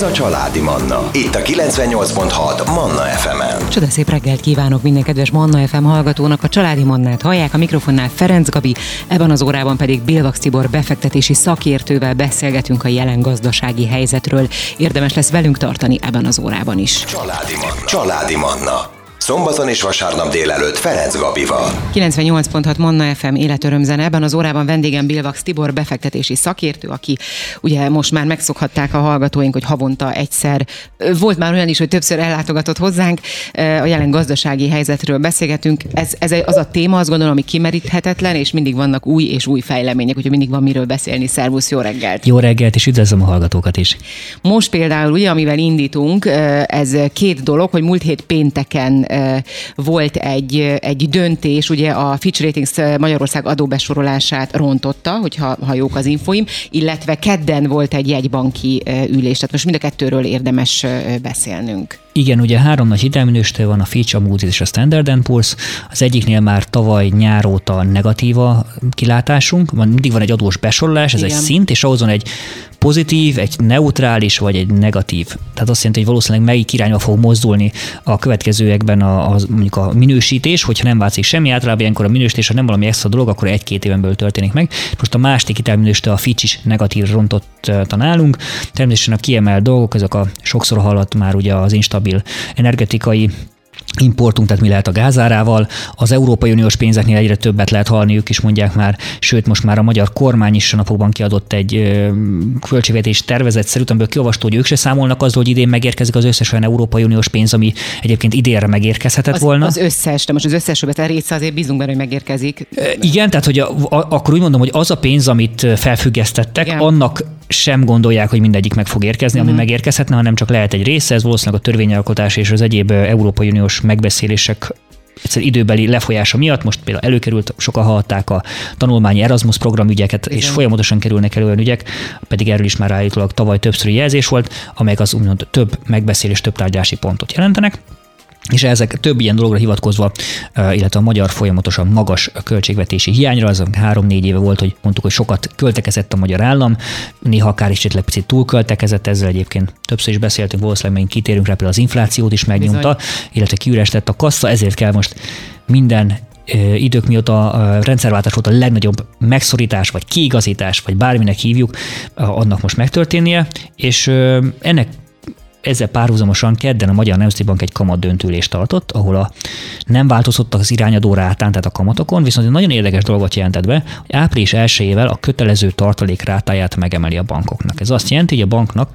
Ez a Családi Manna. Itt a 98.6 Manna FM-en. Csoda szép reggelt kívánok minden kedves Manna FM hallgatónak. A Családi Mannát hallják, a mikrofonnál Ferenc Gabi, ebben az órában pedig Bilvax Tibor befektetési szakértővel beszélgetünk a jelen gazdasági helyzetről. Érdemes lesz velünk tartani ebben az órában is. Családi Manna. Családi Manna. Szombaton és vasárnap délelőtt Ferenc Gabival. 98.6 Manna FM életörömzene. Ebben az órában vendégem Bilvax Tibor befektetési szakértő, aki ugye most már megszokhatták a hallgatóink, hogy havonta egyszer, volt már olyan is, hogy többször ellátogatott hozzánk, a jelen gazdasági helyzetről beszélgetünk. Ez, ez az a téma, azt gondolom, ami kimeríthetetlen, és mindig vannak új és új fejlemények, úgyhogy mindig van miről beszélni. Szervusz, jó reggelt! Jó reggelt, és üdvözlöm a hallgatókat is! Most például, ugye, amivel indítunk, ez két dolog, hogy múlt hét pénteken volt egy, egy döntés, ugye a Fitch Ratings Magyarország adóbesorolását rontotta, hogyha ha jók az infoim, illetve kedden volt egy jegybanki ülés, tehát most mind a kettőről érdemes beszélnünk. Igen, ugye három nagy hitelminősítő van, a Fitch, a Moody's és a Standard Poor's. Az egyiknél már tavaly nyár óta negatív a kilátásunk, van, mindig van egy adós besorolás, ez Igen. egy szint, és ahhoz van egy pozitív, egy neutrális vagy egy negatív. Tehát azt jelenti, hogy valószínűleg melyik irányba fog mozdulni a következőekben a, a, mondjuk a minősítés, hogyha nem változik semmi, általában ilyenkor a minősítés, ha nem valami extra dolog, akkor egy-két éven belül történik meg. Most a másik hitelminősítő, a Fitch is negatív rontott tanálunk. Természetesen a kiemelt dolgok, ezek a sokszor hallott már ugye az instabil energetikai importunk, tehát mi lehet a gázárával. Az Európai Uniós pénzeknél egyre többet lehet hallani, ők is mondják már, sőt most már a magyar kormány is a napokban kiadott egy költségvetés tervezet szerint, amiből kiolvastó, hogy ők se számolnak azzal, hogy idén megérkezik az összes olyan Európai Uniós pénz, ami egyébként idénre megérkezhetett az, volna. Az összes, de most az összes a része azért bízunk benne, hogy megérkezik. Igen, tehát hogy a, a, akkor úgy mondom, hogy az a pénz, amit felfüggesztettek, Igen. annak sem gondolják, hogy mindegyik meg fog érkezni, ami uh-huh. megérkezhetne, hanem csak lehet egy része, ez valószínűleg a törvényalkotás és az egyéb Európai Uniós megbeszélések egyszer időbeli lefolyása miatt, most például előkerült, sokan hallották a tanulmányi Erasmus programügyeket, Igen. és folyamatosan kerülnek elő olyan ügyek, pedig erről is már állítólag tavaly többször jelzés volt, amelyek az úgymond több megbeszélés, több tárgyási pontot jelentenek. És ezek több ilyen dologra hivatkozva, illetve a magyar folyamatosan magas költségvetési hiányra, az három-négy éve volt, hogy mondtuk, hogy sokat költekezett a magyar állam, néha akár is esetleg picit túlköltekezett, ezzel egyébként többször is beszéltünk, valószínűleg még kitérünk rá, például az inflációt is megnyomta, Bizony. illetve kiüres lett a kassa, ezért kell most minden idők mióta a rendszerváltás volt a legnagyobb megszorítás, vagy kiigazítás, vagy bárminek hívjuk, annak most megtörténnie, és ennek ezzel párhuzamosan kedden a Magyar Nemzeti Bank egy kamat döntülést tartott, ahol a nem változottak az irányadó rátán, tehát a kamatokon, viszont egy nagyon érdekes dolgot jelentett be, hogy április 1 a kötelező tartalék rátáját megemeli a bankoknak. Ez azt jelenti, hogy a banknak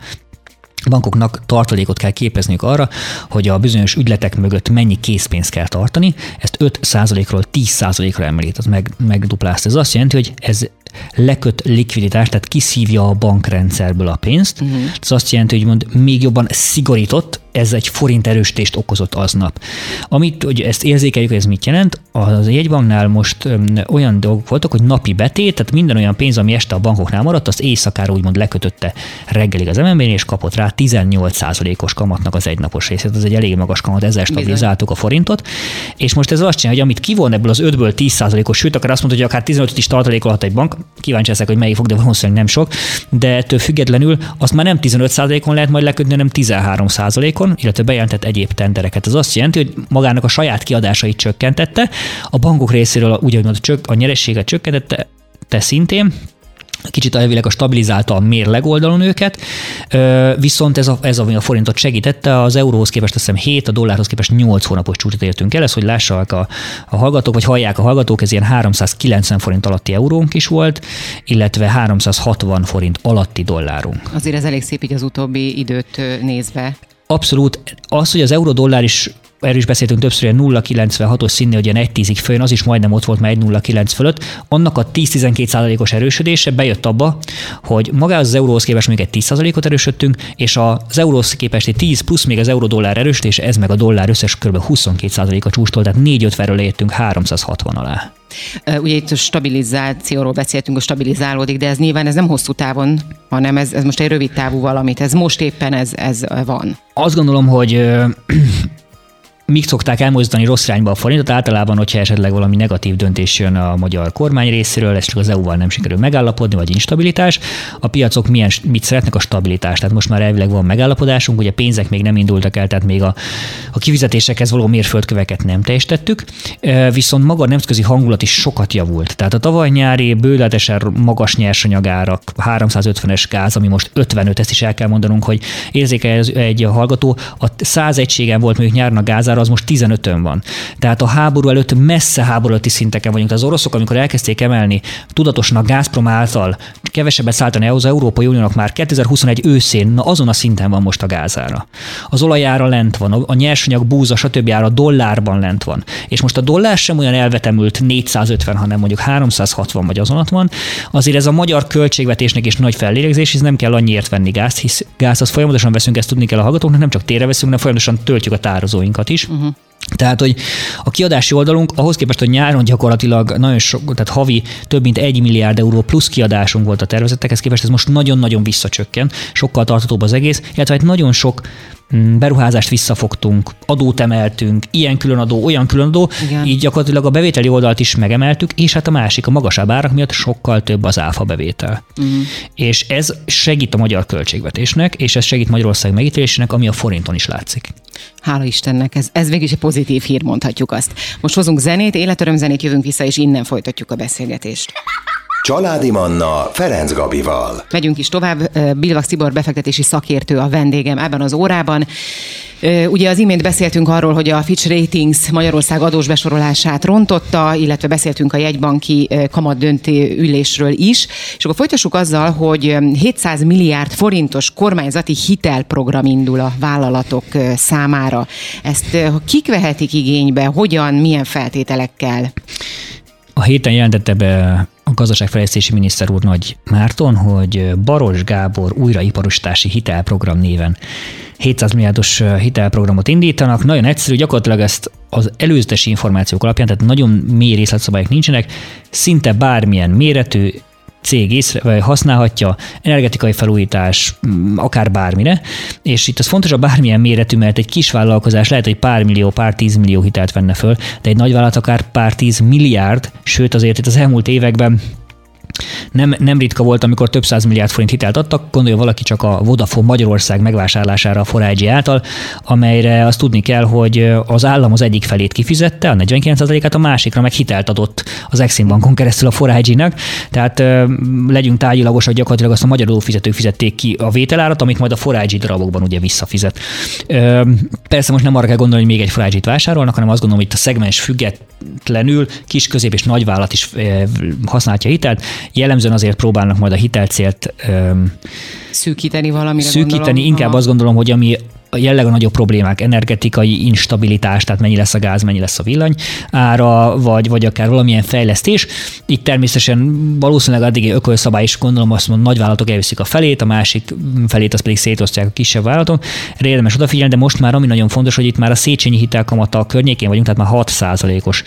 bankoknak tartalékot kell képezniük arra, hogy a bizonyos ügyletek mögött mennyi készpénzt kell tartani, ezt 5%-ról 10%-ra emeli, tehát meg, megduplázta. Ez azt jelenti, hogy ez leköt likviditást, tehát kiszívja a bankrendszerből a pénzt. Uh-huh. Ez azt jelenti, hogy mond, még jobban szigorított, ez egy forint erősítést okozott aznap. Amit, hogy ezt érzékeljük, hogy ez mit jelent, az jegybanknál most olyan dolgok voltak, hogy napi betét, tehát minden olyan pénz, ami este a bankoknál maradt, azt éjszakára úgymond lekötötte reggelig az MNB-n, és kapott rá 18%-os kamatnak az egynapos részét. Ez egy elég magas kamat, ezzel stabilizáltuk a forintot. És most ez azt csinálja, hogy amit kivon ebből az 5-ből 10%-os, sőt, akár azt mondta, hogy akár 15 is tartalékolhat egy bank, kíváncsi leszek, hogy melyik fog, de valószínűleg nem sok, de ettől függetlenül azt már nem 15%-on lehet majd lekötni, hanem 13%-on, illetve bejelentett egyéb tendereket. Ez azt jelenti, hogy magának a saját kiadásait csökkentette, a bankok részéről ugyanúgy a nyerességet csökkentette, te szintén, kicsit elvileg a stabilizálta a mérleg oldalon őket, viszont ez, a, ez ami a forintot segítette, az euróhoz képest azt hiszem 7, a dollárhoz képest 8 hónapos csúcsot értünk el, ez hogy lássák a, a hallgatók, vagy hallják a hallgatók, ez ilyen 390 forint alatti eurónk is volt, illetve 360 forint alatti dollárunk. Azért ez elég szép így az utóbbi időt nézve. Abszolút. Az, hogy az euró-dollár is erről is beszéltünk többször, ilyen 0,96-os színnél, hogy ilyen 1,10-ig följön, az is majdnem ott volt már 1,09 fölött. Annak a 10-12 os erősödése bejött abba, hogy magához az euróhoz képest még egy 10 ot erősödtünk, és az euróhoz egy 10 plusz még az euró-dollár erősödése, ez meg a dollár összes kb. 22% a csústól, tehát 4-50-ről értünk 360 alá. Ugye itt a stabilizációról beszéltünk, a stabilizálódik, de ez nyilván ez nem hosszú távon, hanem ez, ez most egy rövid távú valamit. Ez most éppen ez, ez van. Azt gondolom, hogy mik szokták elmozdítani rossz irányba a forintot, általában, hogyha esetleg valami negatív döntés jön a magyar kormány részéről, csak az EU-val nem sikerül megállapodni, vagy instabilitás. A piacok milyen, mit szeretnek a stabilitást. Tehát most már elvileg van megállapodásunk, ugye pénzek még nem indultak el, tehát még a, a kifizetésekhez való mérföldköveket nem teljesítettük, viszont maga a nemzetközi hangulat is sokat javult. Tehát a tavaly nyári bőletesen magas nyersanyagárak, 350-es gáz, ami most 55, ezt is el kell mondanunk, hogy érzékel egy hallgató, a 100 egységen volt mondjuk nyáron a gáz dollár az most 15-ön van. Tehát a háború előtt messze háború előtti szinteken vagyunk. Az oroszok, amikor elkezdték emelni tudatosan a Gazprom által kevesebbet szállítani az Európai Uniónak már 2021 őszén, na azon a szinten van most a gázára. Az olajára lent van, a nyersanyag, búza, stb. ára dollárban lent van. És most a dollár sem olyan elvetemült 450, hanem mondjuk 360 vagy azon van. Azért ez a magyar költségvetésnek is nagy fellélegzés, hisz nem kell annyiért venni gázt, hisz gáz az folyamatosan veszünk, ezt tudni kell a hallgatóknak, nem csak térre veszünk, hanem folyamatosan töltjük a tározóinkat is. Uh-huh. Tehát, hogy a kiadási oldalunk ahhoz képest, hogy nyáron gyakorlatilag nagyon sok, tehát havi több mint egy milliárd euró plusz kiadásunk volt a tervezetekhez képest, ez most nagyon-nagyon visszacsökken, sokkal tartatóbb az egész, illetve egy nagyon sok beruházást visszafogtunk, adót emeltünk, ilyen különadó, olyan különadó, Igen. így gyakorlatilag a bevételi oldalt is megemeltük, és hát a másik, a magasabb árak miatt sokkal több az áfa bevétel. Uh-huh. És ez segít a magyar költségvetésnek, és ez segít Magyarország megítélésének, ami a forinton is látszik. Hála Istennek, ez, ez végig is egy pozitív hír, mondhatjuk azt. Most hozunk zenét, életöröm zenét, jövünk vissza, és innen folytatjuk a beszélgetést. Családi Manna Ferenc Gabival. Megyünk is tovább. Bilvax Tibor befektetési szakértő a vendégem ebben az órában. Ugye az imént beszéltünk arról, hogy a Fitch Ratings Magyarország adós besorolását rontotta, illetve beszéltünk a jegybanki kamat döntő ülésről is, és akkor folytassuk azzal, hogy 700 milliárd forintos kormányzati hitelprogram indul a vállalatok számára. Ezt kik vehetik igénybe, hogyan, milyen feltételekkel? A héten jelentette be gazdaságfejlesztési miniszter úr Nagy Márton, hogy Baros Gábor újraiparosítási hitelprogram néven 700 milliárdos hitelprogramot indítanak. Nagyon egyszerű, gyakorlatilag ezt az előzetes információk alapján, tehát nagyon mély részletszabályok nincsenek, szinte bármilyen méretű, cég észre, vagy használhatja, energetikai felújítás, mm, akár bármire, és itt az fontos a bármilyen méretű, mert egy kis vállalkozás lehet, hogy pár millió, pár tízmillió hitelt venne föl, de egy nagy vállalat akár pár tíz milliárd, sőt azért itt az elmúlt években nem, nem ritka volt, amikor több száz milliárd forint hitelt adtak, gondolja valaki csak a Vodafone Magyarország megvásárlására a Forágyi által, amelyre azt tudni kell, hogy az állam az egyik felét kifizette, a 49%-át, a másikra meg hitelt adott az Exim Bankon keresztül a Forágyinak. Tehát legyünk tárgyilagosak, gyakorlatilag azt a magyar adófizetők fizették ki a vételárat, amit majd a Forágyi darabokban ugye visszafizet. Persze most nem arra kell gondolni, hogy még egy Forágyit vásárolnak, hanem azt gondolom, hogy itt a szegmens függetlenül kis, közép és nagyvállalat is használhatja hitelt. Jellemzően azért próbálnak majd a hitelcélt szűkíteni valamire Szűkíteni, gondolom. inkább Aha. azt gondolom, hogy ami jelleg a nagyobb problémák, energetikai instabilitás, tehát mennyi lesz a gáz, mennyi lesz a villany ára, vagy, vagy akár valamilyen fejlesztés. Itt természetesen valószínűleg addig ökölszabály is gondolom azt mondom, nagyvállalatok elviszik a felét, a másik felét azt pedig szétosztják a kisebb vállalatok. Érdemes odafigyelni, de most már ami nagyon fontos, hogy itt már a Széchenyi hitelkamata környékén vagyunk, tehát már 6%-os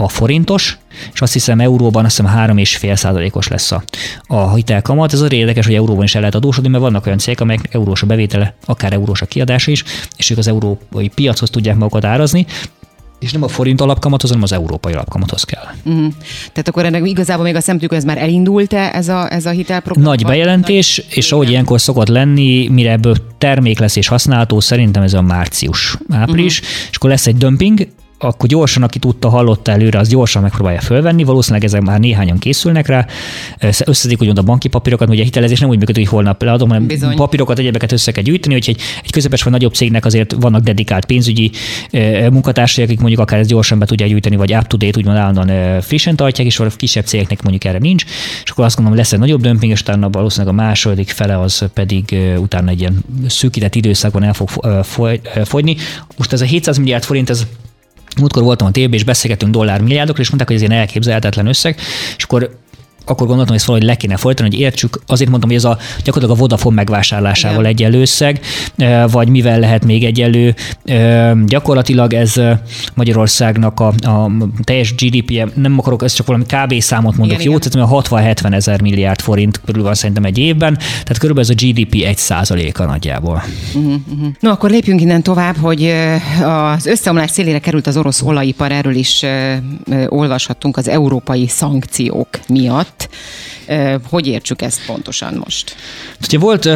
a forintos, és azt hiszem euróban azt hiszem 3,5 százalékos lesz a, a hitelkamat. Ez az érdekes, hogy euróban is el lehet adósodni, mert vannak olyan cégek, amelyek eurós a bevétele, akár eurós a kiadása is, és ők az európai piachoz tudják magukat árazni, és nem a forint alapkamathoz, hanem az európai alapkamathoz kell. Uh-huh. Tehát akkor ennek igazából még a szemtük, ez már elindult-e ez a, ez a hitelprogram? Nagy bejelentés, Nagy és ahogy ilyenkor szokott lenni, mire ebből termék lesz és használható, szerintem ez a március, április, uh-huh. és akkor lesz egy dömping, akkor gyorsan, aki tudta, hallotta előre, az gyorsan megpróbálja fölvenni. Valószínűleg ezek már néhányan készülnek rá. Összedik úgymond a banki papírokat, ugye a hitelezés nem úgy működik, hogy holnap leadom, hanem Bizony. papírokat, egyebeket össze kell gyűjteni, hogy egy, egy közepes vagy nagyobb cégnek azért vannak dedikált pénzügyi munkatársai, akik mondjuk akár ezt gyorsan be tudják gyűjteni, vagy up to date, úgymond állandóan frissen tartják, és a kisebb cégeknek mondjuk erre nincs. És akkor azt gondolom, lesz egy nagyobb dömping, és utána valószínűleg a második fele az pedig utána egy ilyen szűkített időszakban el fog fogyni. Most ez a 700 milliárd forint, ez Múltkor voltam a tévében, és beszélgettünk dollár milliárdokról, és mondták, hogy ez ilyen elképzelhetetlen összeg, és akkor akkor gondoltam, hogy ezt valahogy le kéne folytani, hogy értsük. Azért mondtam, hogy ez a gyakorlatilag a Vodafone megvásárlásával Igen. egyenlő összeg, vagy mivel lehet még egyenlő. Gyakorlatilag ez Magyarországnak a, a teljes GDP-je, nem akarok, ez csak valami kb. számot mondok, Igen, jó? Igen. Tehát 60-70 ezer milliárd forint körül van szerintem egy évben, tehát körülbelül ez a GDP 1 százaléka nagyjából. Uh-huh, uh-huh. No, akkor lépjünk innen tovább, hogy az összeomlás szélére került az orosz olajipar, erről is olvashattunk az európai szankciók miatt. Hogy értsük ezt pontosan most? Ugye volt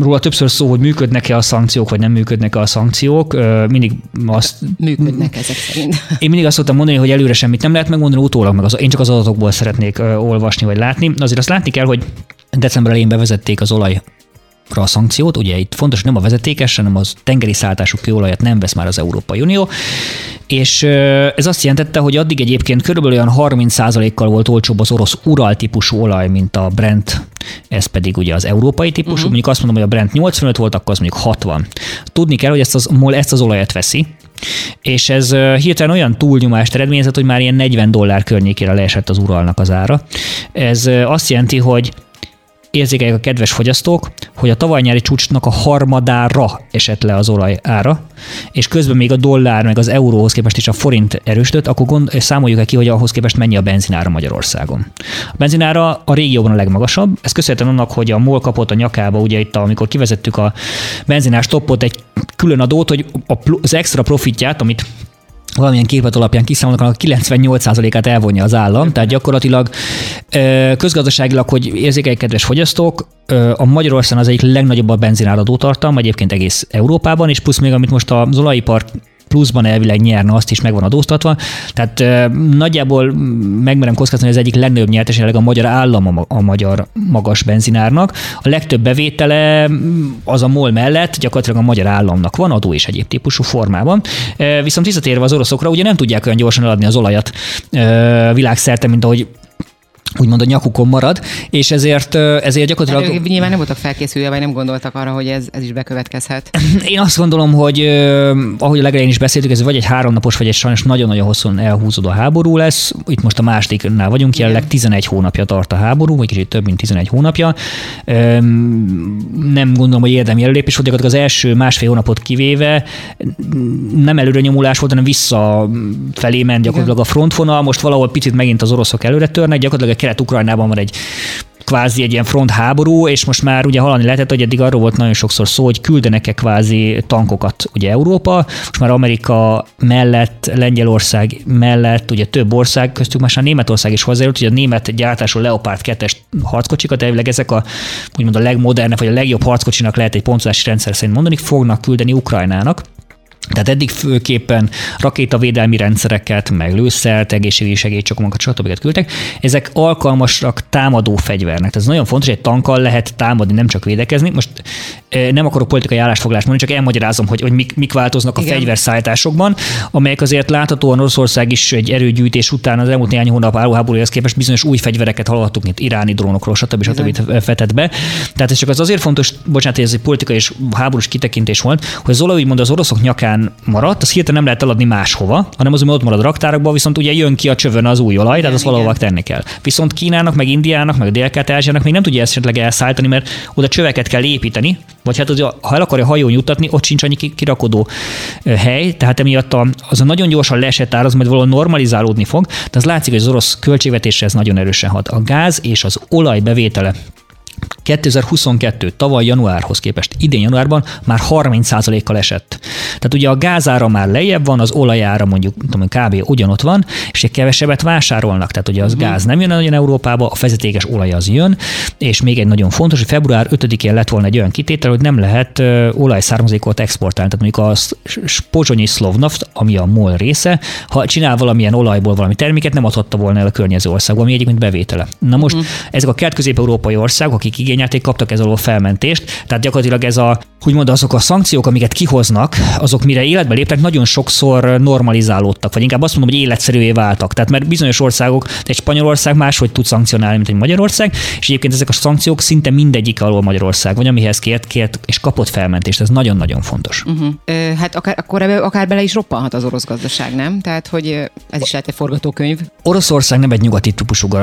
róla többször szó, hogy működnek-e a szankciók, vagy nem működnek-e a szankciók. Mindig azt... Működnek ezek szerint. Én mindig azt szoktam mondani, hogy előre semmit nem lehet megmondani, utólag meg az, én csak az adatokból szeretnék olvasni, vagy látni. Azért azt látni kell, hogy december elején bevezették az olaj a szankciót. Ugye itt fontos, hogy nem a vezetékes, hanem az tengeri szállítású kőolajat nem vesz már az Európai Unió, és ez azt jelentette, hogy addig egyébként körülbelül olyan 30%-kal volt olcsóbb az orosz Ural típusú olaj, mint a Brent, ez pedig ugye az európai típusú. Uh-huh. Mondjuk azt mondom, hogy a Brent 85 volt, akkor az mondjuk 60. Tudni kell, hogy ezt az MOL ezt az olajat veszi, és ez hirtelen olyan túlnyomást eredményezett, hogy már ilyen 40 dollár környékére leesett az uralnak az ára. Ez azt jelenti, hogy érzékeljük a kedves fogyasztók, hogy a tavaly nyári csúcsnak a harmadára esett le az olaj ára, és közben még a dollár meg az euróhoz képest is a forint erősödött, akkor gond, számoljuk el ki, hogy ahhoz képest mennyi a benzinára Magyarországon. A benzinára a régióban a legmagasabb, ez köszönhetően annak, hogy a MOL kapott a nyakába, ugye itt, amikor kivezettük a benzinás toppot, egy külön adót, hogy az extra profitját, amit valamilyen képet alapján kiszámolnak, a 98%-át elvonja az állam, tehát gyakorlatilag közgazdaságilag, hogy érzékelj kedves fogyasztók, a Magyarországon az egyik legnagyobb a benzináradó tartalma, egyébként egész Európában, és plusz még amit most az olajipar pluszban elvileg nyerne, azt is megvan adóztatva. Tehát nagyjából megmerem kockázni, hogy ez egyik legnagyobb nyertes jelenleg a magyar állam a, magyar magas benzinárnak. A legtöbb bevétele az a MOL mellett gyakorlatilag a magyar államnak van, adó és egyéb típusú formában. Viszont visszatérve az oroszokra, ugye nem tudják olyan gyorsan eladni az olajat világszerte, mint ahogy úgymond a nyakukon marad, és ezért, ezért gyakorlatilag... Előbb nyilván nem voltak felkészülve, vagy nem gondoltak arra, hogy ez, ez is bekövetkezhet. Én azt gondolom, hogy ahogy a legelején is beszéltük, ez vagy egy háromnapos, vagy egy sajnos nagyon-nagyon hosszú elhúzódó háború lesz. Itt most a másodiknál vagyunk, jelenleg 11 hónapja tart a háború, vagy kicsit több, mint 11 hónapja. Nem gondolom, hogy érdemi előlépés volt, gyakorlatilag az első másfél hónapot kivéve nem előre nyomulás volt, hanem visszafelé ment gyakorlatilag a frontvonal. Most valahol picit megint az oroszok előre törnek, gyakorlatilag Kelet-Ukrajnában van egy kvázi egy ilyen front háború, és most már ugye hallani lehetett, hogy eddig arról volt nagyon sokszor szó, hogy küldenek-e kvázi tankokat ugye Európa, most már Amerika mellett, Lengyelország mellett, ugye több ország, köztük most már Németország is hozzájött, hogy a német gyártású Leopard 2-es harckocsikat, elvileg ezek a, úgymond a legmodernebb, vagy a legjobb harckocsinak lehet egy pontozási rendszer szerint mondani, fognak küldeni Ukrajnának. Tehát eddig főképpen rakétavédelmi rendszereket, meg lőszert, egészségügyi segélycsokomokat, stb. küldtek. Ezek alkalmasak támadó fegyvernek. Tehát ez nagyon fontos, hogy egy tankkal lehet támadni, nem csak védekezni. Most nem akarok politikai állásfoglalást mondani, csak elmagyarázom, hogy, hogy mik, mik változnak a Igen. fegyverszállításokban, amelyek azért láthatóan Oroszország is egy erőgyűjtés után az elmúlt néhány hónap állóháborúhoz képest bizonyos új fegyvereket hallhattuk, mint iráni drónokról, stb. stb. stb. fetett be. Tehát ez csak az azért fontos, bocsánat, hogy ez egy politikai és háborús kitekintés volt, hogy az olaj úgymond az oroszok nyakán maradt, az hirtelen nem lehet eladni máshova, hanem az, hogy ott marad a raktárakban, viszont ugye jön ki a csövön az új olaj, tehát azt valahova tenni kell. Viszont Kínának, meg Indiának, meg dél még nem tudja esetleg elszállítani, mert oda csöveket kell építeni, vagy hát az, ha el akarja hajón juttatni, ott sincs annyi kirakodó hely, tehát emiatt az a nagyon gyorsan leesett ár, az majd valahol normalizálódni fog, de az látszik, hogy az orosz költségvetésre ez nagyon erősen hat. A gáz és az olaj bevétele 2022 tavaly januárhoz képest idén januárban már 30%-kal esett. Tehát ugye a gázára már lejjebb van, az olajára mondjuk tudom, kb. ugyanott van, és egy kevesebbet vásárolnak. Tehát ugye az uh-huh. gáz nem jön nagyon Európába, a vezetékes olaj az jön, és még egy nagyon fontos, hogy február 5-én lett volna egy olyan kitétel, hogy nem lehet olajszármazékot exportálni. Tehát mondjuk a pozsonyi Slovnaft, ami a MOL része, ha csinál valamilyen olajból valami terméket, nem adhatta volna el a környező országba, ami egyébként bevétele. Na most uh-huh. ezek a kelet-közép-európai országok, akik igényelték, kaptak ez alól felmentést. Tehát gyakorlatilag ez a úgymond azok a szankciók, amiket kihoznak, azok mire életbe léptek, nagyon sokszor normalizálódtak, vagy inkább azt mondom, hogy életszerűvé váltak. Tehát mert bizonyos országok, egy Spanyolország máshogy tud szankcionálni, mint egy Magyarország, és egyébként ezek a szankciók szinte mindegyik alól Magyarország, vagy amihez kért, kért és kapott felmentést. Ez nagyon-nagyon fontos. Uh-huh. Hát akár, akkor ebbe, akár bele is roppanhat az orosz gazdaság, nem? Tehát, hogy ez is lehet egy forgatókönyv. Oroszország nem egy nyugati típusú, uh,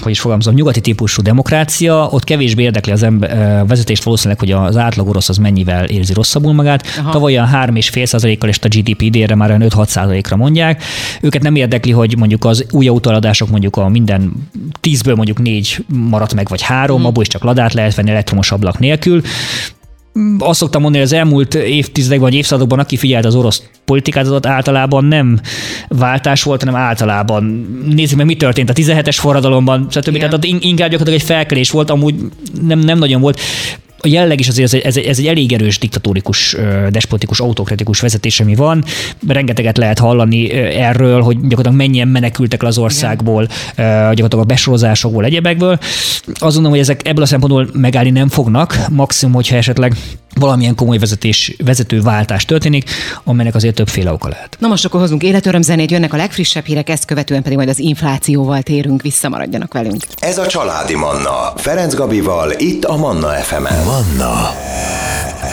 hogy is fogalmazom, nyugati típusú demokrácia, ott kevésbé érdekli az ember, uh, vezetést valószínűleg, hogy az átlag orosz az mennyivel érzi rosszabbul magát. Aha. Tavaly olyan 3,5%-kal és a GDP idénre már olyan 5-6%-ra mondják. Őket nem érdekli, hogy mondjuk az új autóaladások mondjuk a minden 10-ből mondjuk 4 maradt meg, vagy 3, hmm. abból is csak ladát lehet venni elektromos ablak nélkül azt szoktam mondani, hogy az elmúlt évtizedekben vagy évszázadokban, aki figyelt az orosz politikát, az általában nem váltás volt, hanem általában. Nézzük meg, mi történt a 17-es forradalomban, stb. Tehát inkább gyakorlatilag egy felkelés volt, amúgy nem, nem nagyon volt a jelleg is azért ez egy, ez, egy, ez egy elég erős diktatórikus, despotikus, autokratikus vezetés, ami van. Rengeteget lehet hallani erről, hogy gyakorlatilag mennyien menekültek le az országból, Igen. gyakorlatilag a besorozásokból, egyebekből. Azt gondolom, hogy ezek ebből a szempontból megállni nem fognak, maximum, hogyha esetleg valamilyen komoly vezetés, vezetőváltás történik, amelynek azért többféle oka lehet. Na most akkor hozunk életörömzenét, jönnek a legfrissebb hírek, ezt követően pedig majd az inflációval térünk, visszamaradjanak velünk. Ez a Családi Manna, Ferenc Gabival, itt a Manna FM-en. Manna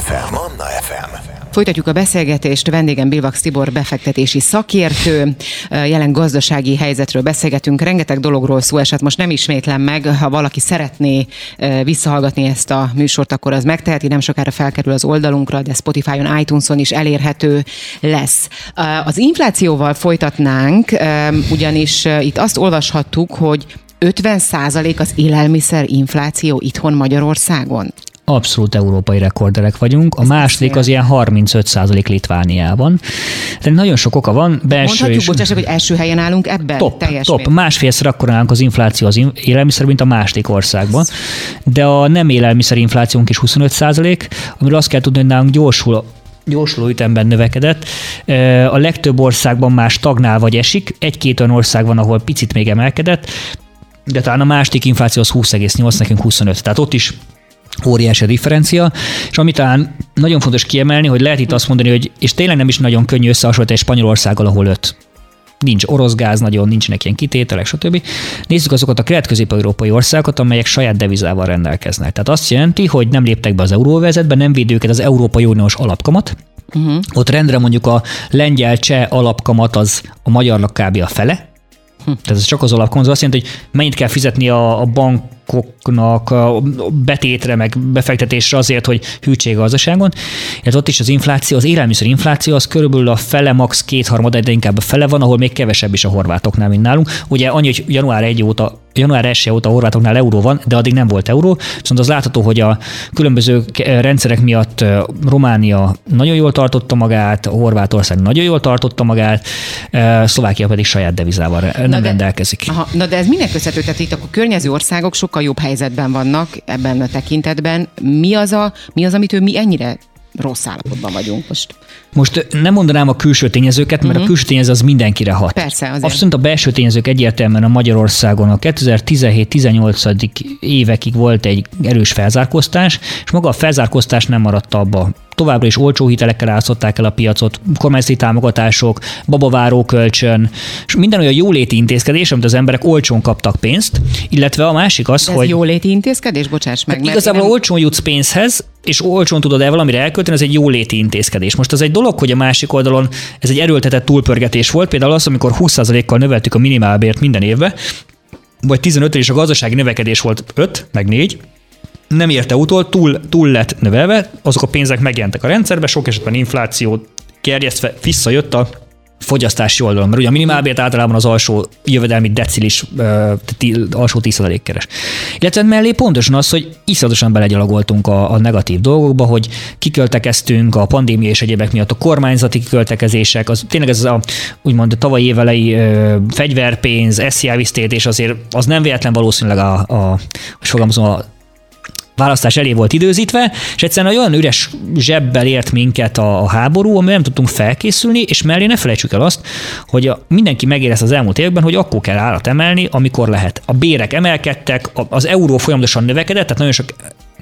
FM. Manna FM. Folytatjuk a beszélgetést. Vendégem Bilvax Tibor befektetési szakértő. Jelen gazdasági helyzetről beszélgetünk. Rengeteg dologról szó esett. Most nem ismétlem meg. Ha valaki szeretné visszahallgatni ezt a műsort, akkor az megteheti. Nem sokára felkerül az oldalunkra, de Spotify-on, iTunes-on is elérhető lesz. Az inflációval folytatnánk, ugyanis itt azt olvashattuk, hogy 50% az élelmiszer infláció itthon Magyarországon abszolút európai rekorderek vagyunk. A második az ilyen 35% Litvániában. Tehát nagyon sok oka van. Belső Mondhatjuk, és... bocsássák, hogy első helyen állunk ebben? Top, teljes top. Másfélszer akkor állunk az infláció az élelmiszer, mint a második országban. De a nem élelmiszer inflációnk is 25% amiről azt kell tudni, hogy nálunk gyorsul gyorsuló ütemben növekedett. A legtöbb országban más stagnál vagy esik, egy-két olyan ország van, ahol picit még emelkedett, de talán a második infláció az 20,8, nekünk 25. Tehát ott is óriási differencia, és amit talán nagyon fontos kiemelni, hogy lehet itt azt mondani, hogy és tényleg nem is nagyon könnyű összehasonlítani Spanyolországgal, ahol öt nincs orosz gáz nagyon, nincsenek ilyen kitételek, stb. Nézzük azokat a kelet-közép-európai országokat, amelyek saját devizával rendelkeznek. Tehát azt jelenti, hogy nem léptek be az euróvezetbe, nem véd őket az Európai Uniós alapkamat, Uh-huh. Ott rendre mondjuk a lengyel cseh alapkamat az a magyarnak kb. a fele, Hm. Tehát ez csak az alapkamat, az azt jelenti, hogy mennyit kell fizetni a, a bank bankoknak a betétre, meg befektetésre azért, hogy hűtség a gazdaságon. Ez ott is az infláció, az élelmiszer infláció az körülbelül a fele, max. kétharmad, de inkább a fele van, ahol még kevesebb is a horvátoknál, mint nálunk. Ugye annyi, hogy január 1 óta január 1 óta a horvátoknál euró van, de addig nem volt euró, viszont az látható, hogy a különböző rendszerek miatt Románia nagyon jól tartotta magát, Horvátország nagyon jól tartotta magát, Szlovákia pedig saját devizával nem na de, rendelkezik. Aha, na de ez minek köszönhető? Tehát itt a környező országok sokkal sokkal jobb helyzetben vannak ebben a tekintetben. Mi az, a, mi az amitől mi ennyire rossz állapotban vagyunk most. Most nem mondanám a külső tényezőket, mert uh-huh. a mhm. külső tényező az mindenkire hat. Persze, azért. Abszolút a belső tényezők egyértelműen a Magyarországon a 2017-18 évekig volt egy erős felzárkóztás, és maga a felzárkóztás nem maradt abba továbbra is olcsó hitelekkel átszották el a piacot, kormányzati támogatások, babaváró kölcsön, és minden olyan jóléti intézkedés, amit az emberek olcsón kaptak pénzt, illetve a másik az, ez hogy... jóléti intézkedés? Bocsáss meg. Hát igazából nem... olcsón jutsz pénzhez, és olcsón tudod el valamire elkölteni, ez egy jóléti intézkedés. Most az egy dolog, hogy a másik oldalon ez egy erőltetett túlpörgetés volt, például az, amikor 20%-kal növeltük a minimálbért minden évbe, vagy 15 és a gazdasági növekedés volt 5, meg 4, nem érte utol, túl, túl lett növelve, azok a pénzek megjelentek a rendszerbe, sok esetben infláció kerjesztve visszajött a fogyasztási oldalon, mert ugye a minimálbért általában az alsó jövedelmi decilis, uh, alsó 10 keres. Illetve mellé pontosan az, hogy iszonyatosan belegyalogoltunk a, a negatív dolgokba, hogy kiköltekeztünk a pandémia és egyébek miatt a kormányzati kiköltekezések, az tényleg ez a úgymond tavalyi évelei uh, fegyverpénz, SZIA és azért az nem véletlen valószínűleg a, a, a, a választás elé volt időzítve, és egyszerűen olyan üres zsebbel ért minket a, háború, amivel nem tudtunk felkészülni, és mellé ne felejtsük el azt, hogy a, mindenki megérezte az elmúlt években, hogy akkor kell árat emelni, amikor lehet. A bérek emelkedtek, az euró folyamatosan növekedett, tehát nagyon sok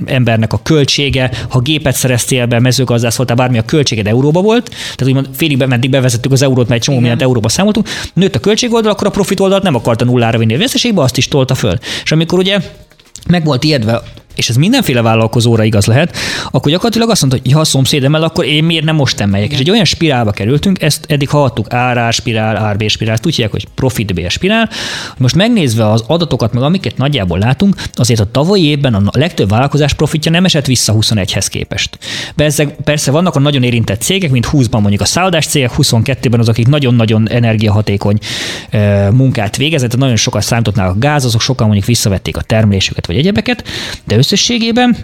embernek a költsége, ha gépet szereztél be, mezőgazdász voltál, bármi a költséged euróba volt, tehát úgymond félig meddig bevezettük az eurót, mert egy csomó mindent euróba számoltunk, nőtt a költség oldal, akkor a profit oldalt nem akarta nullára vinni a veszteségbe, azt is tolta föl. És amikor ugye meg volt ijedve és ez mindenféle vállalkozóra igaz lehet, akkor gyakorlatilag azt mondta, hogy ha a szomszédem el, akkor én miért nem most emeljek. És egy olyan spirálba kerültünk, ezt eddig hallottuk árás spirál, árbé spirál, ezt úgy hívják, hogy profit B spirál. Most megnézve az adatokat, meg amiket nagyjából látunk, azért a tavalyi évben a legtöbb vállalkozás profitja nem esett vissza 21-hez képest. Persze, persze vannak a nagyon érintett cégek, mint 20-ban mondjuk a szállodás cégek, 22-ben az, akik nagyon-nagyon energiahatékony munkát végezett, nagyon sokat számították a gáz, azok sokan mondjuk visszavették a termelésüket vagy egyebeket, de összességében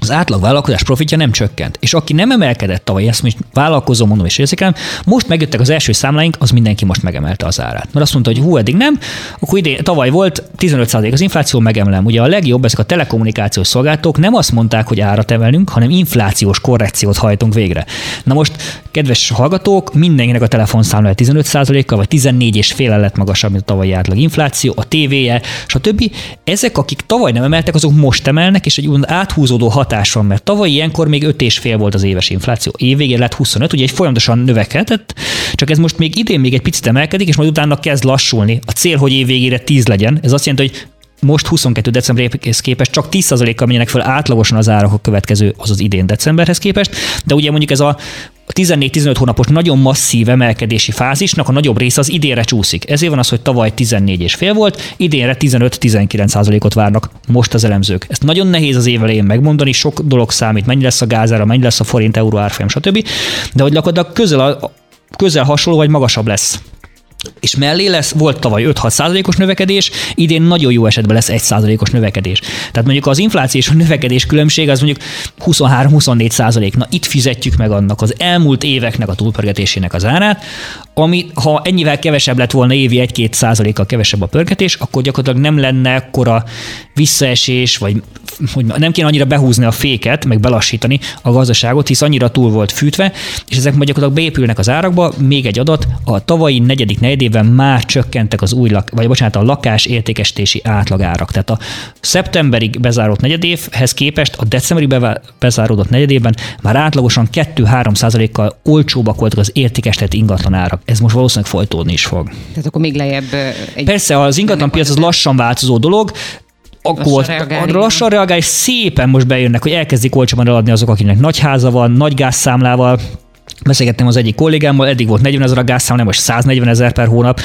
az átlag vállalkozás profitja nem csökkent. És aki nem emelkedett tavaly, ezt most vállalkozó mondom és érzékelem, most megjöttek az első számláink, az mindenki most megemelte az árát. Mert azt mondta, hogy hú, eddig nem, akkor idén, tavaly volt 15% az infláció, megemelem. Ugye a legjobb, ezek a telekommunikációs szolgáltatók nem azt mondták, hogy árat emelünk, hanem inflációs korrekciót hajtunk végre. Na most, kedves hallgatók, mindenkinek a telefonszámlája 15%-kal, vagy 14 és fél lett magasabb, mint a tavalyi átlag infláció, a tévéje, stb. Ezek, akik tavaly nem emeltek, azok most emelnek, és egy áthúzódó hatás van, mert tavaly ilyenkor még 5,5 volt az éves infláció. Évvégén lett 25, ugye egy folyamatosan növekedett, csak ez most még idén még egy picit emelkedik, és majd utána kezd lassulni. A cél, hogy évvégére 10 legyen. Ez azt jelenti, hogy most 22 decemberhez képest csak 10%-kal menjenek fel átlagosan az árak a következő, azaz idén decemberhez képest, de ugye mondjuk ez a a 14-15 hónapos nagyon masszív emelkedési fázisnak a nagyobb része az idénre csúszik. Ezért van az, hogy tavaly 14 és fél volt, idénre 15-19 ot várnak most az elemzők. Ezt nagyon nehéz az év megmondani, sok dolog számít, mennyi lesz a gázára, mennyi lesz a forint, euró árfolyam, stb. De hogy gyakorlatilag közel, a, közel hasonló vagy magasabb lesz és mellé lesz, volt tavaly 5-6 százalékos növekedés, idén nagyon jó esetben lesz 1 százalékos növekedés. Tehát mondjuk az infláció és a növekedés különbség az mondjuk 23-24 százalék. Na itt fizetjük meg annak az elmúlt éveknek a túlpörgetésének az árát, ami ha ennyivel kevesebb lett volna évi 1-2 százalékkal kevesebb a pörgetés, akkor gyakorlatilag nem lenne akkora visszaesés, vagy hogy nem kéne annyira behúzni a féket, meg belassítani a gazdaságot, hisz annyira túl volt fűtve, és ezek majd gyakorlatilag beépülnek az árakba. Még egy adat, a tavalyi negyedik negyedében már csökkentek az új, lak, vagy bocsánat, a lakás értékesítési átlagárak. Tehát a szeptemberig bezárult negyedévhez képest a decemberi bezáródott negyedében már átlagosan 2-3 százalékkal olcsóbbak voltak az értékesített ingatlan árak. Ez most valószínűleg folytódni is fog. Tehát akkor még lejjebb egy Persze, az ingatlan piac az lassan változó dolog, akkor lassan reagálni, lassan reagál, és szépen most bejönnek, hogy elkezdik olcsóban eladni azok, akinek nagy háza van, nagy gázszámlával, Beszélgettem az egyik kollégámmal, eddig volt 40 ezer a gázszámla, most 140 ezer per hónap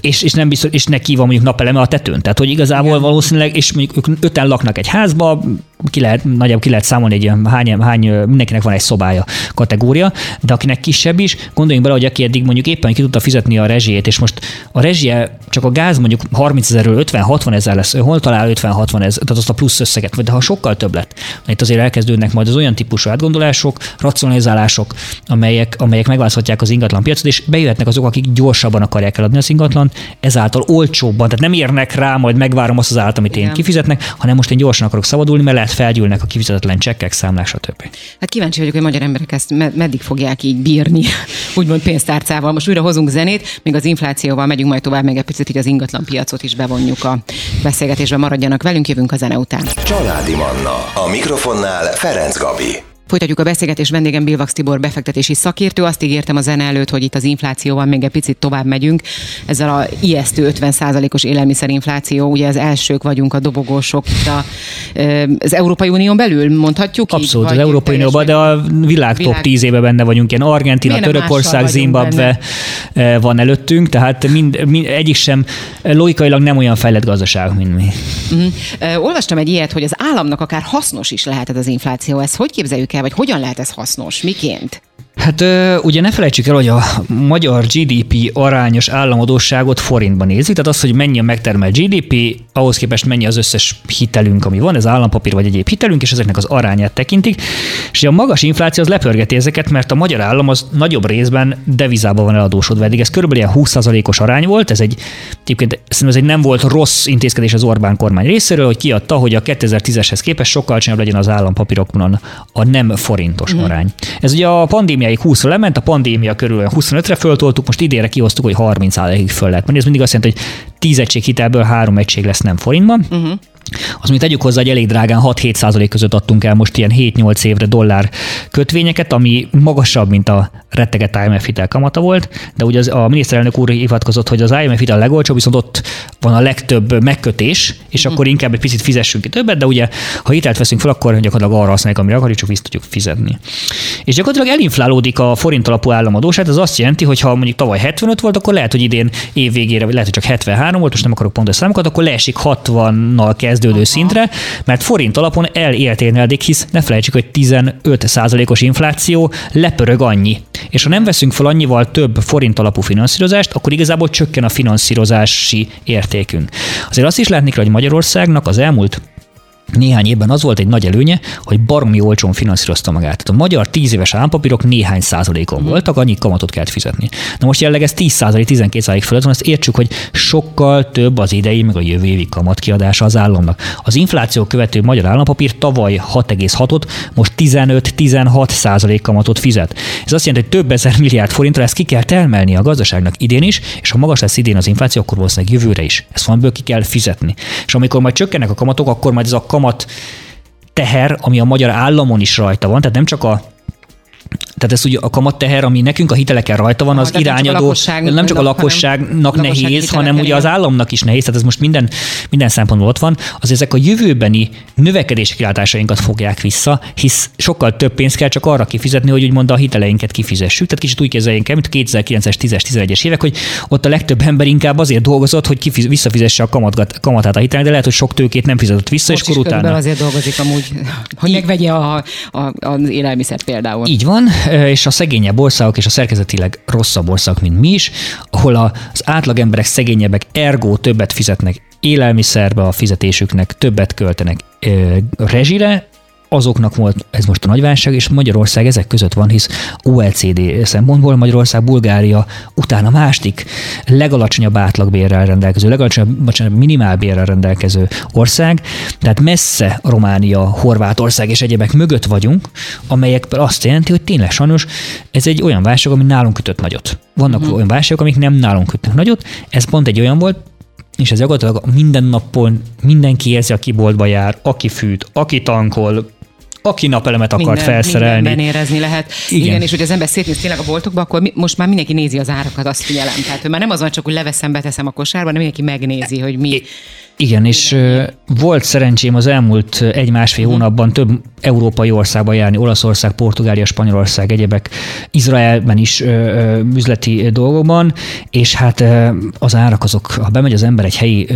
és, és nem biztos, és neki van mondjuk napeleme a tetőn. Tehát, hogy igazából Igen. valószínűleg, és mondjuk ők öten laknak egy házba, ki lehet, nagyjából ki lehet számolni egy ilyen hány, hány, mindenkinek van egy szobája kategória, de akinek kisebb is, gondoljunk bele, hogy aki eddig mondjuk éppen ki tudta fizetni a rezsijét, és most a rezsie, csak a gáz mondjuk 30 ezerről 50-60 ezer lesz, hol talál 50-60 ezer, tehát azt a plusz összeget, de ha sokkal több lett, itt azért elkezdődnek majd az olyan típusú átgondolások, racionalizálások, amelyek, amelyek megválaszthatják az ingatlan piacot, és bejöhetnek azok, akik gyorsabban akarják eladni az ingatlan, ezáltal olcsóbban, tehát nem érnek rá, majd megvárom azt az állat, amit én kifizetnek, hanem most én gyorsan akarok szabadulni, mert lehet felgyűlnek a kifizetetlen csekkek, számlák, stb. Hát kíváncsi vagyok, hogy a magyar emberek ezt meddig fogják így bírni, úgymond pénztárcával. Most újra hozunk zenét, még az inflációval megyünk majd tovább, még egy picit így az ingatlan piacot is bevonjuk a beszélgetésbe, maradjanak velünk, jövünk a zene után. Családi Manna, a mikrofonnál Ferenc Gabi. Folytatjuk a beszélgetés vendégem Bilvax Tibor befektetési szakértő. Azt ígértem a zene előtt, hogy itt az inflációval még egy picit tovább megyünk. Ezzel a ijesztő 50%-os élelmiszerinfláció, ugye az elsők vagyunk a dobogósok itt a, az Európai Unión belül, mondhatjuk Abszolút, így, az Európai Unióban, de a világ, világ top 10 éve benne vagyunk. Ilyen Argentina, Törökország, Zimbabwe van előttünk, tehát mind, mind, egyik sem logikailag nem olyan fejlett gazdaság, mint mi. Uh-huh. Olvastam egy ilyet, hogy az államnak akár hasznos is lehet ez az infláció. Ezt hogy képzeljük el? El, vagy hogyan lehet ez hasznos, miként? Hát ugye ne felejtsük el, hogy a magyar GDP arányos államadóságot forintban nézzük, tehát az, hogy mennyi a megtermelt GDP, ahhoz képest mennyi az összes hitelünk, ami van, ez állampapír vagy egyéb hitelünk, és ezeknek az arányát tekintik. És a magas infláció az lepörgeti ezeket, mert a magyar állam az nagyobb részben devizában van eladósodva. Eddig ez körülbelül 20%-os arány volt, ez egy, egyébként szerintem ez egy nem volt rossz intézkedés az Orbán kormány részéről, hogy kiadta, hogy a 2010-eshez képest sokkal alacsonyabb legyen az állampapírokon a nem forintos mm. arány. Ez ugye a pandémia pandémiáig 20 lement, a pandémia körül 25-re föltoltuk, most idére kihoztuk, hogy 30 ig föl lehet menni. Ez mindig azt jelenti, hogy 10 egység hitelből 3 egység lesz nem forintban. Uh-huh. Az mint tegyük hozzá, hogy elég drágán 6-7 százalék között adtunk el most ilyen 7-8 évre dollár kötvényeket, ami magasabb, mint a retteget IMF hitel kamata volt, de ugye az, a miniszterelnök úr hivatkozott, hogy az IMF hitel a legolcsóbb, viszont ott van a legtöbb megkötés, és mm. akkor inkább egy picit fizessünk ki többet, de ugye ha hitelt veszünk fel, akkor gyakorlatilag arra használjuk, amire akarjuk, csak vissza tudjuk fizetni. És gyakorlatilag elinflálódik a forint alapú államadóság, ez azt jelenti, hogy ha mondjuk tavaly 75 volt, akkor lehet, hogy idén év végére, vagy lehet, hogy csak 73 volt, most nem akarok pontos számokat, akkor leesik 60-nal kezdődő Aha. szintre, mert forint alapon elérténedik, hisz ne felejtsük, hogy 15 os infláció lepörög annyi. És ha nem veszünk fel annyival több forint alapú finanszírozást, akkor igazából csökken a finanszírozási értékünk. Azért azt is látni kell, hogy Magyarországnak az elmúlt néhány évben az volt egy nagy előnye, hogy baromi olcsón finanszírozta magát. Tehát a magyar 10 éves állampapírok néhány százalékon mm. voltak, annyi kamatot kellett fizetni. Na most jelenleg ez 10 százalék, 12 százalék fölött van, ezt értsük, hogy sokkal több az idei, meg a jövő évi kamatkiadása az államnak. Az infláció követő magyar állampapír tavaly 6,6-ot, most 15-16 százalék kamatot fizet. Ez azt jelenti, hogy több ezer milliárd forintra ezt ki kell termelni a gazdaságnak idén is, és ha magas lesz idén az infláció, akkor valószínűleg jövőre is. Ezt van ki kell fizetni. És amikor majd csökkennek a kamatok, akkor majd ez a kamat teher, ami a magyar államon is rajta van, tehát nem csak a tehát ez ugye a kamatteher, ami nekünk a hiteleken rajta van, az irányadó, nem csak a lakosságnak hanem, nehéz, hanem ugye az államnak is nehéz, tehát ez most minden, minden szempontból ott van, az ezek a jövőbeni növekedési kilátásainkat fogják vissza, hisz sokkal több pénzt kell csak arra kifizetni, hogy úgymond a hiteleinket kifizessük. Tehát kicsit úgy képzeljünk el, mint 2009-es, 10-es, 11-es évek, hogy ott a legtöbb ember inkább azért dolgozott, hogy kifiz, visszafizesse a kamat, kamatát a hitelnek, de lehet, hogy sok tőkét nem fizetett vissza, most és akkor utána. azért dolgozik amúgy, hogy megvegye a, a, az élelmiszert például. Így van, és a szegényebb országok és a szerkezetileg rosszabb országok, mint mi is, ahol az átlag emberek szegényebbek ergo többet fizetnek élelmiszerbe a fizetésüknek, többet költenek rezsire, azoknak volt ez most a nagy válság, és Magyarország ezek között van, hisz OECD szempontból Magyarország, Bulgária utána másik legalacsonyabb átlagbérrel rendelkező, legalacsonyabb minimálbérrel rendelkező ország, tehát messze Románia, Horvátország és egyebek mögött vagyunk, amelyek azt jelenti, hogy tényleg sajnos ez egy olyan válság, ami nálunk kötött nagyot. Vannak uh-huh. olyan válságok, amik nem nálunk kötnek nagyot, ez pont egy olyan volt, és ez gyakorlatilag minden napon mindenki érzi, aki boltba jár, aki fűt, aki tankol, aki napelemet akart Minden, felszerelni. Mindenben érezni lehet. Igen. Igen, és hogy az ember szétnéz tényleg a boltokba, akkor mi, most már mindenki nézi az árakat, azt figyelem. Tehát hogy már nem az van csak, hogy leveszem, beteszem a kosárba, hanem mindenki megnézi, hogy mi. Igen, és volt szerencsém az elmúlt egy-másfél uh-huh. hónapban több európai országban járni, Olaszország, Portugália, Spanyolország, egyebek, Izraelben is üzleti dolgokban, és hát az árak azok, ha bemegy az ember egy helyi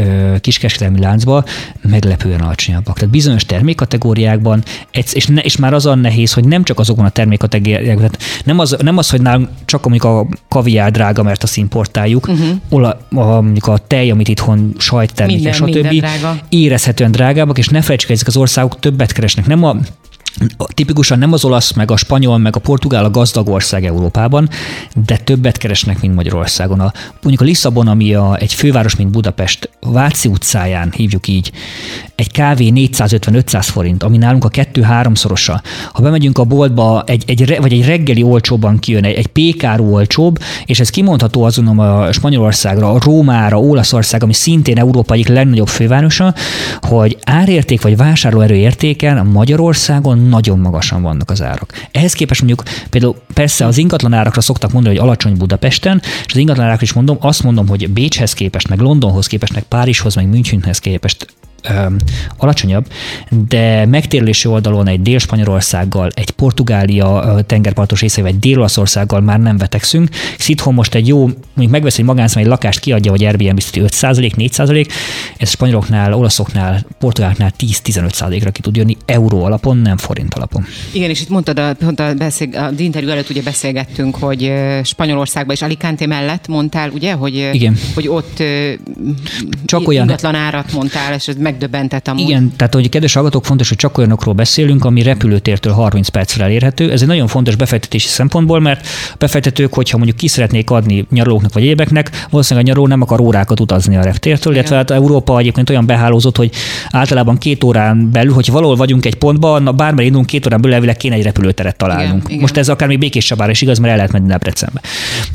kiskeskedelmi láncba, meglepően alacsonyabbak. Tehát bizonyos termékkategóriákban, és, ne, és már az a nehéz, hogy nem csak azokon a termékkategóriákban, tehát nem az, nem az, hogy nálunk csak mondjuk a kaviár drága, mert azt importáljuk, uh-huh. Ola, a, mondjuk a tej, amit itthon sajttermékek, stb. Drága. érezhetően drágábbak, és ne felejtsük, ezek az országok többet keresnek. Nem a tipikusan nem az olasz, meg a spanyol, meg a portugál a gazdag ország Európában, de többet keresnek, mint Magyarországon. A, mondjuk a Lisszabon, ami a, egy főváros, mint Budapest, Váci utcáján hívjuk így, egy kávé 450-500 forint, ami nálunk a kettő-háromszorosa. Ha bemegyünk a boltba, egy, egy, vagy egy reggeli olcsóban kijön, egy, egy pékáru olcsóbb, és ez kimondható azon a Spanyolországra, a Rómára, Olaszország, ami szintén Európa egyik legnagyobb fővárosa, hogy árérték vagy vásárlóerő értéken Magyarországon nagyon magasan vannak az árak. Ehhez képest mondjuk például persze az ingatlan árakra szoktak mondani, hogy alacsony Budapesten, és az ingatlan árakra is mondom, azt mondom, hogy Bécshez képest, meg Londonhoz képest, meg Párizshoz, meg Münchenhez képest alacsonyabb, de megtérülési oldalon egy Dél-Spanyolországgal, egy Portugália tengerpartos részével, egy Dél-Olaszországgal már nem vetekszünk. Szitthon most egy jó, mondjuk megvesz egy magánszemély lakást, kiadja, vagy Airbnb 5% 4% ez spanyoloknál, olaszoknál, portugáloknál 10-15 ra ki tud jönni euró alapon, nem forint alapon. Igen, és itt mondtad, a, pont a, beszél, a interjú előtt ugye beszélgettünk, hogy Spanyolországban és Alicante mellett mondtál, ugye, hogy, Igen. hogy ott csak olyan ingatlan árat mondtál, és ez meg megdöbbentett amúgy. Igen, tehát hogy kedves hallgatók, fontos, hogy csak olyanokról beszélünk, ami repülőtértől 30 percre elérhető. Ez egy nagyon fontos befektetési szempontból, mert befektetők, hogyha mondjuk ki szeretnék adni nyaralóknak vagy éveknek, valószínűleg a nyaraló nem akar órákat utazni a reptértől, illetve hát Európa egyébként olyan behálózott, hogy általában két órán belül, hogy valahol vagyunk egy pontban, na bármely indulunk két órán belül elvileg kéne egy repülőteret találnunk. Igen, Most ez akár még Békés Csabára is igaz, mert el lehet menni Debrecenbe.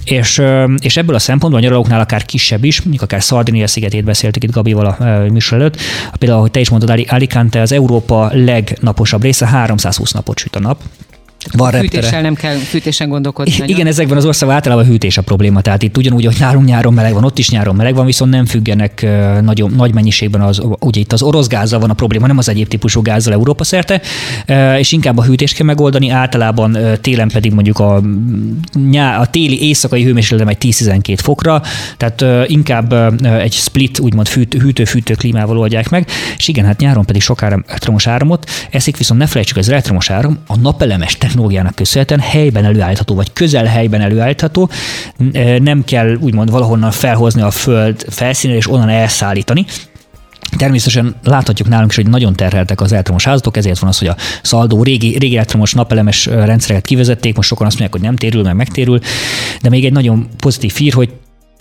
És, és ebből a szempontból a nyaralóknál akár kisebb is, mondjuk akár Szardinia szigetét beszéltük itt Gabival a műsor előtt, Például, ahogy te is mondtad, Alicante az Európa legnaposabb része, 320 napot süt a nap. Van Fűtéssel nem kell fűtésen gondolkodni. Igen, nagyon. ezekben az országban általában a hűtés a probléma. Tehát itt ugyanúgy, hogy nálunk nyáron meleg van, ott is nyáron meleg van, viszont nem függenek nagyon, nagy mennyiségben az, ugye itt az orosz gázzal van a probléma, nem az egyéb típusú gázzal Európa szerte, és inkább a hűtést kell megoldani, általában télen pedig mondjuk a, nyá, a téli éjszakai hőmérséklet egy 10-12 fokra, tehát inkább egy split, úgymond hűtő-fűtő klímával oldják meg, és igen, hát nyáron pedig sok elektromos áramot eszik, viszont ne felejtsük, az elektromos áram a napelemes technológiának köszönhetően helyben előállítható, vagy közel helyben előállítható, nem kell úgymond valahonnan felhozni a föld felszínre és onnan elszállítani, Természetesen láthatjuk nálunk is, hogy nagyon terheltek az elektromos házatok, ezért van az, hogy a szaldó régi, régi elektromos napelemes rendszereket kivezették, most sokan azt mondják, hogy nem térül, meg megtérül, de még egy nagyon pozitív hír, hogy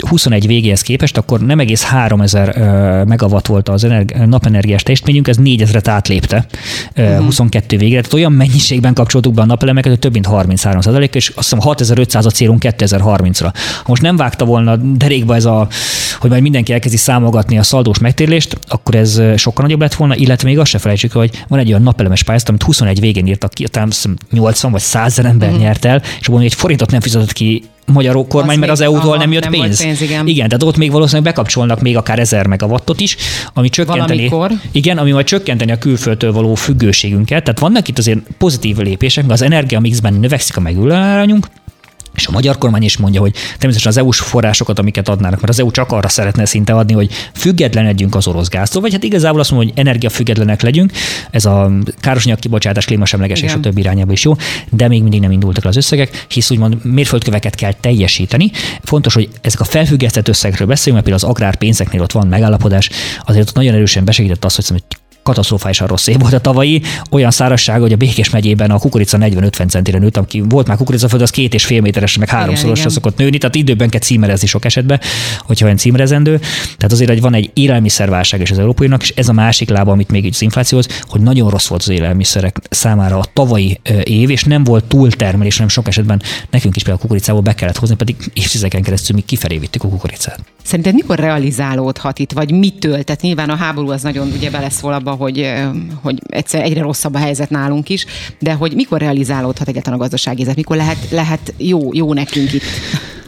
21 végéhez képest, akkor nem egész 3000 megawatt volt az energi- napenergiás teljesítményünk, ez 4000-et átlépte uh-huh. 22 végére. Tehát olyan mennyiségben kapcsoltuk be a napelemeket, hogy több mint 33 százalék, és azt hiszem 6500 a célunk 2030-ra. Ha most nem vágta volna derékba ez a, hogy majd mindenki elkezdi számogatni a szaldós megtérlést, akkor ez sokkal nagyobb lett volna, illetve még azt se felejtsük, hogy van egy olyan napelemes pályázat, amit 21 végén írtak ki, talán 80 vagy 100 ember uh-huh. nyert el, és abban egy forintot nem fizetett ki magyar kormány, az mert az EU-tól nem jött nem pénz. pénz igen. igen, tehát ott még valószínűleg bekapcsolnak még akár 1000 megawattot is, ami csökkenteni, Valamikor. igen, ami majd csökkenteni a külföldtől való függőségünket. Tehát vannak itt azért pozitív lépések, mert az energiamixben növekszik a megülőárányunk, és a magyar kormány is mondja, hogy természetesen az EU-s forrásokat, amiket adnának, mert az EU csak arra szeretne szinte adni, hogy függetlenedjünk az orosz gáztól, vagy hát igazából azt mondja, hogy energiafüggetlenek legyünk, ez a károsanyag kibocsátás, klímasemleges és a többi irányába is jó, de még mindig nem indultak az összegek, hisz úgymond mérföldköveket kell teljesíteni. Fontos, hogy ezek a felfüggesztett összegről beszélünk, mert például az agrárpénzeknél ott van megállapodás, azért ott nagyon erősen besegített az, hogy katasztrofálisan rossz év volt a tavalyi, olyan szárazság, hogy a Békés megyében a kukorica 40-50 centire nőtt, aki volt már kukoricaföld, az két és fél méteres, meg háromszorosra szokott nőni, tehát időben kell címerezni sok esetben, hogyha olyan címerezendő. Tehát azért, hogy van egy élelmiszerválság is az európainak, és ez a másik lába, amit még az inflációhoz, hogy nagyon rossz volt az élelmiszerek számára a tavalyi év, és nem volt túltermelés, nem sok esetben nekünk is például a kukoricából be kellett hozni, pedig évtizedeken keresztül mi kifelé vittük a kukoricát. Szerinted mikor realizálódhat itt, vagy mitől? Tehát nyilván a háború az nagyon ugye beleszól abba, hogy, hogy egyszer egyre rosszabb a helyzet nálunk is, de hogy mikor realizálódhat egyáltalán a gazdasági helyzet, mikor lehet, lehet jó, jó nekünk itt?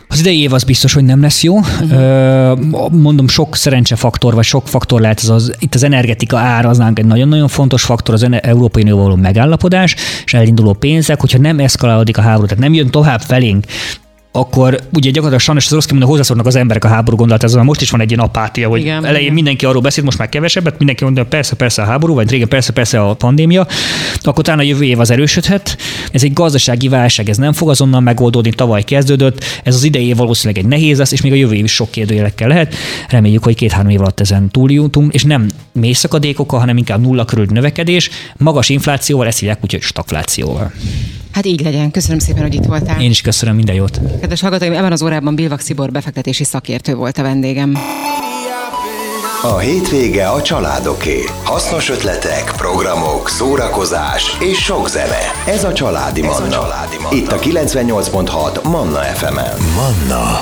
Az idei év az biztos, hogy nem lesz jó. Uh-huh. Mondom, sok szerencsefaktor, vagy sok faktor lehet, ez az, itt az energetika ár az egy nagyon-nagyon fontos faktor, az Európai Unió való megállapodás, és elinduló pénzek, hogyha nem eszkalálódik a háború, tehát nem jön tovább felénk akkor ugye gyakorlatilag sajnos az orosz kimondó hozzászólnak az emberek a háború gondolat, ez most is van egy ilyen apátia, hogy igen, elején igen. mindenki arról beszél, most már kevesebbet, mindenki mondja, persze, persze a háború, vagy régen persze, persze a pandémia, akkor talán a jövő év az erősödhet. Ez egy gazdasági válság, ez nem fog azonnal megoldódni, tavaly kezdődött, ez az idei év valószínűleg egy nehéz lesz, és még a jövő év is sok kérdőjelekkel lehet. Reméljük, hogy két-három év alatt ezen túljutunk, és nem mély szakadékokkal, hanem inkább nulla körül növekedés, magas inflációval, ezt hívják úgyhogy stagflációval. Hát így legyen. Köszönöm szépen, hogy itt voltál. Én is köszönöm, minden jót. Kedves hallgatóim, ebben az órában Bilvak Szibor befektetési szakértő volt a vendégem. A hétvége a családoké. Hasznos ötletek, programok, szórakozás és sok zene. Ez a Családi Manna. Ez a családi Manna. Itt a 98.6 Manna FM-en. Manna.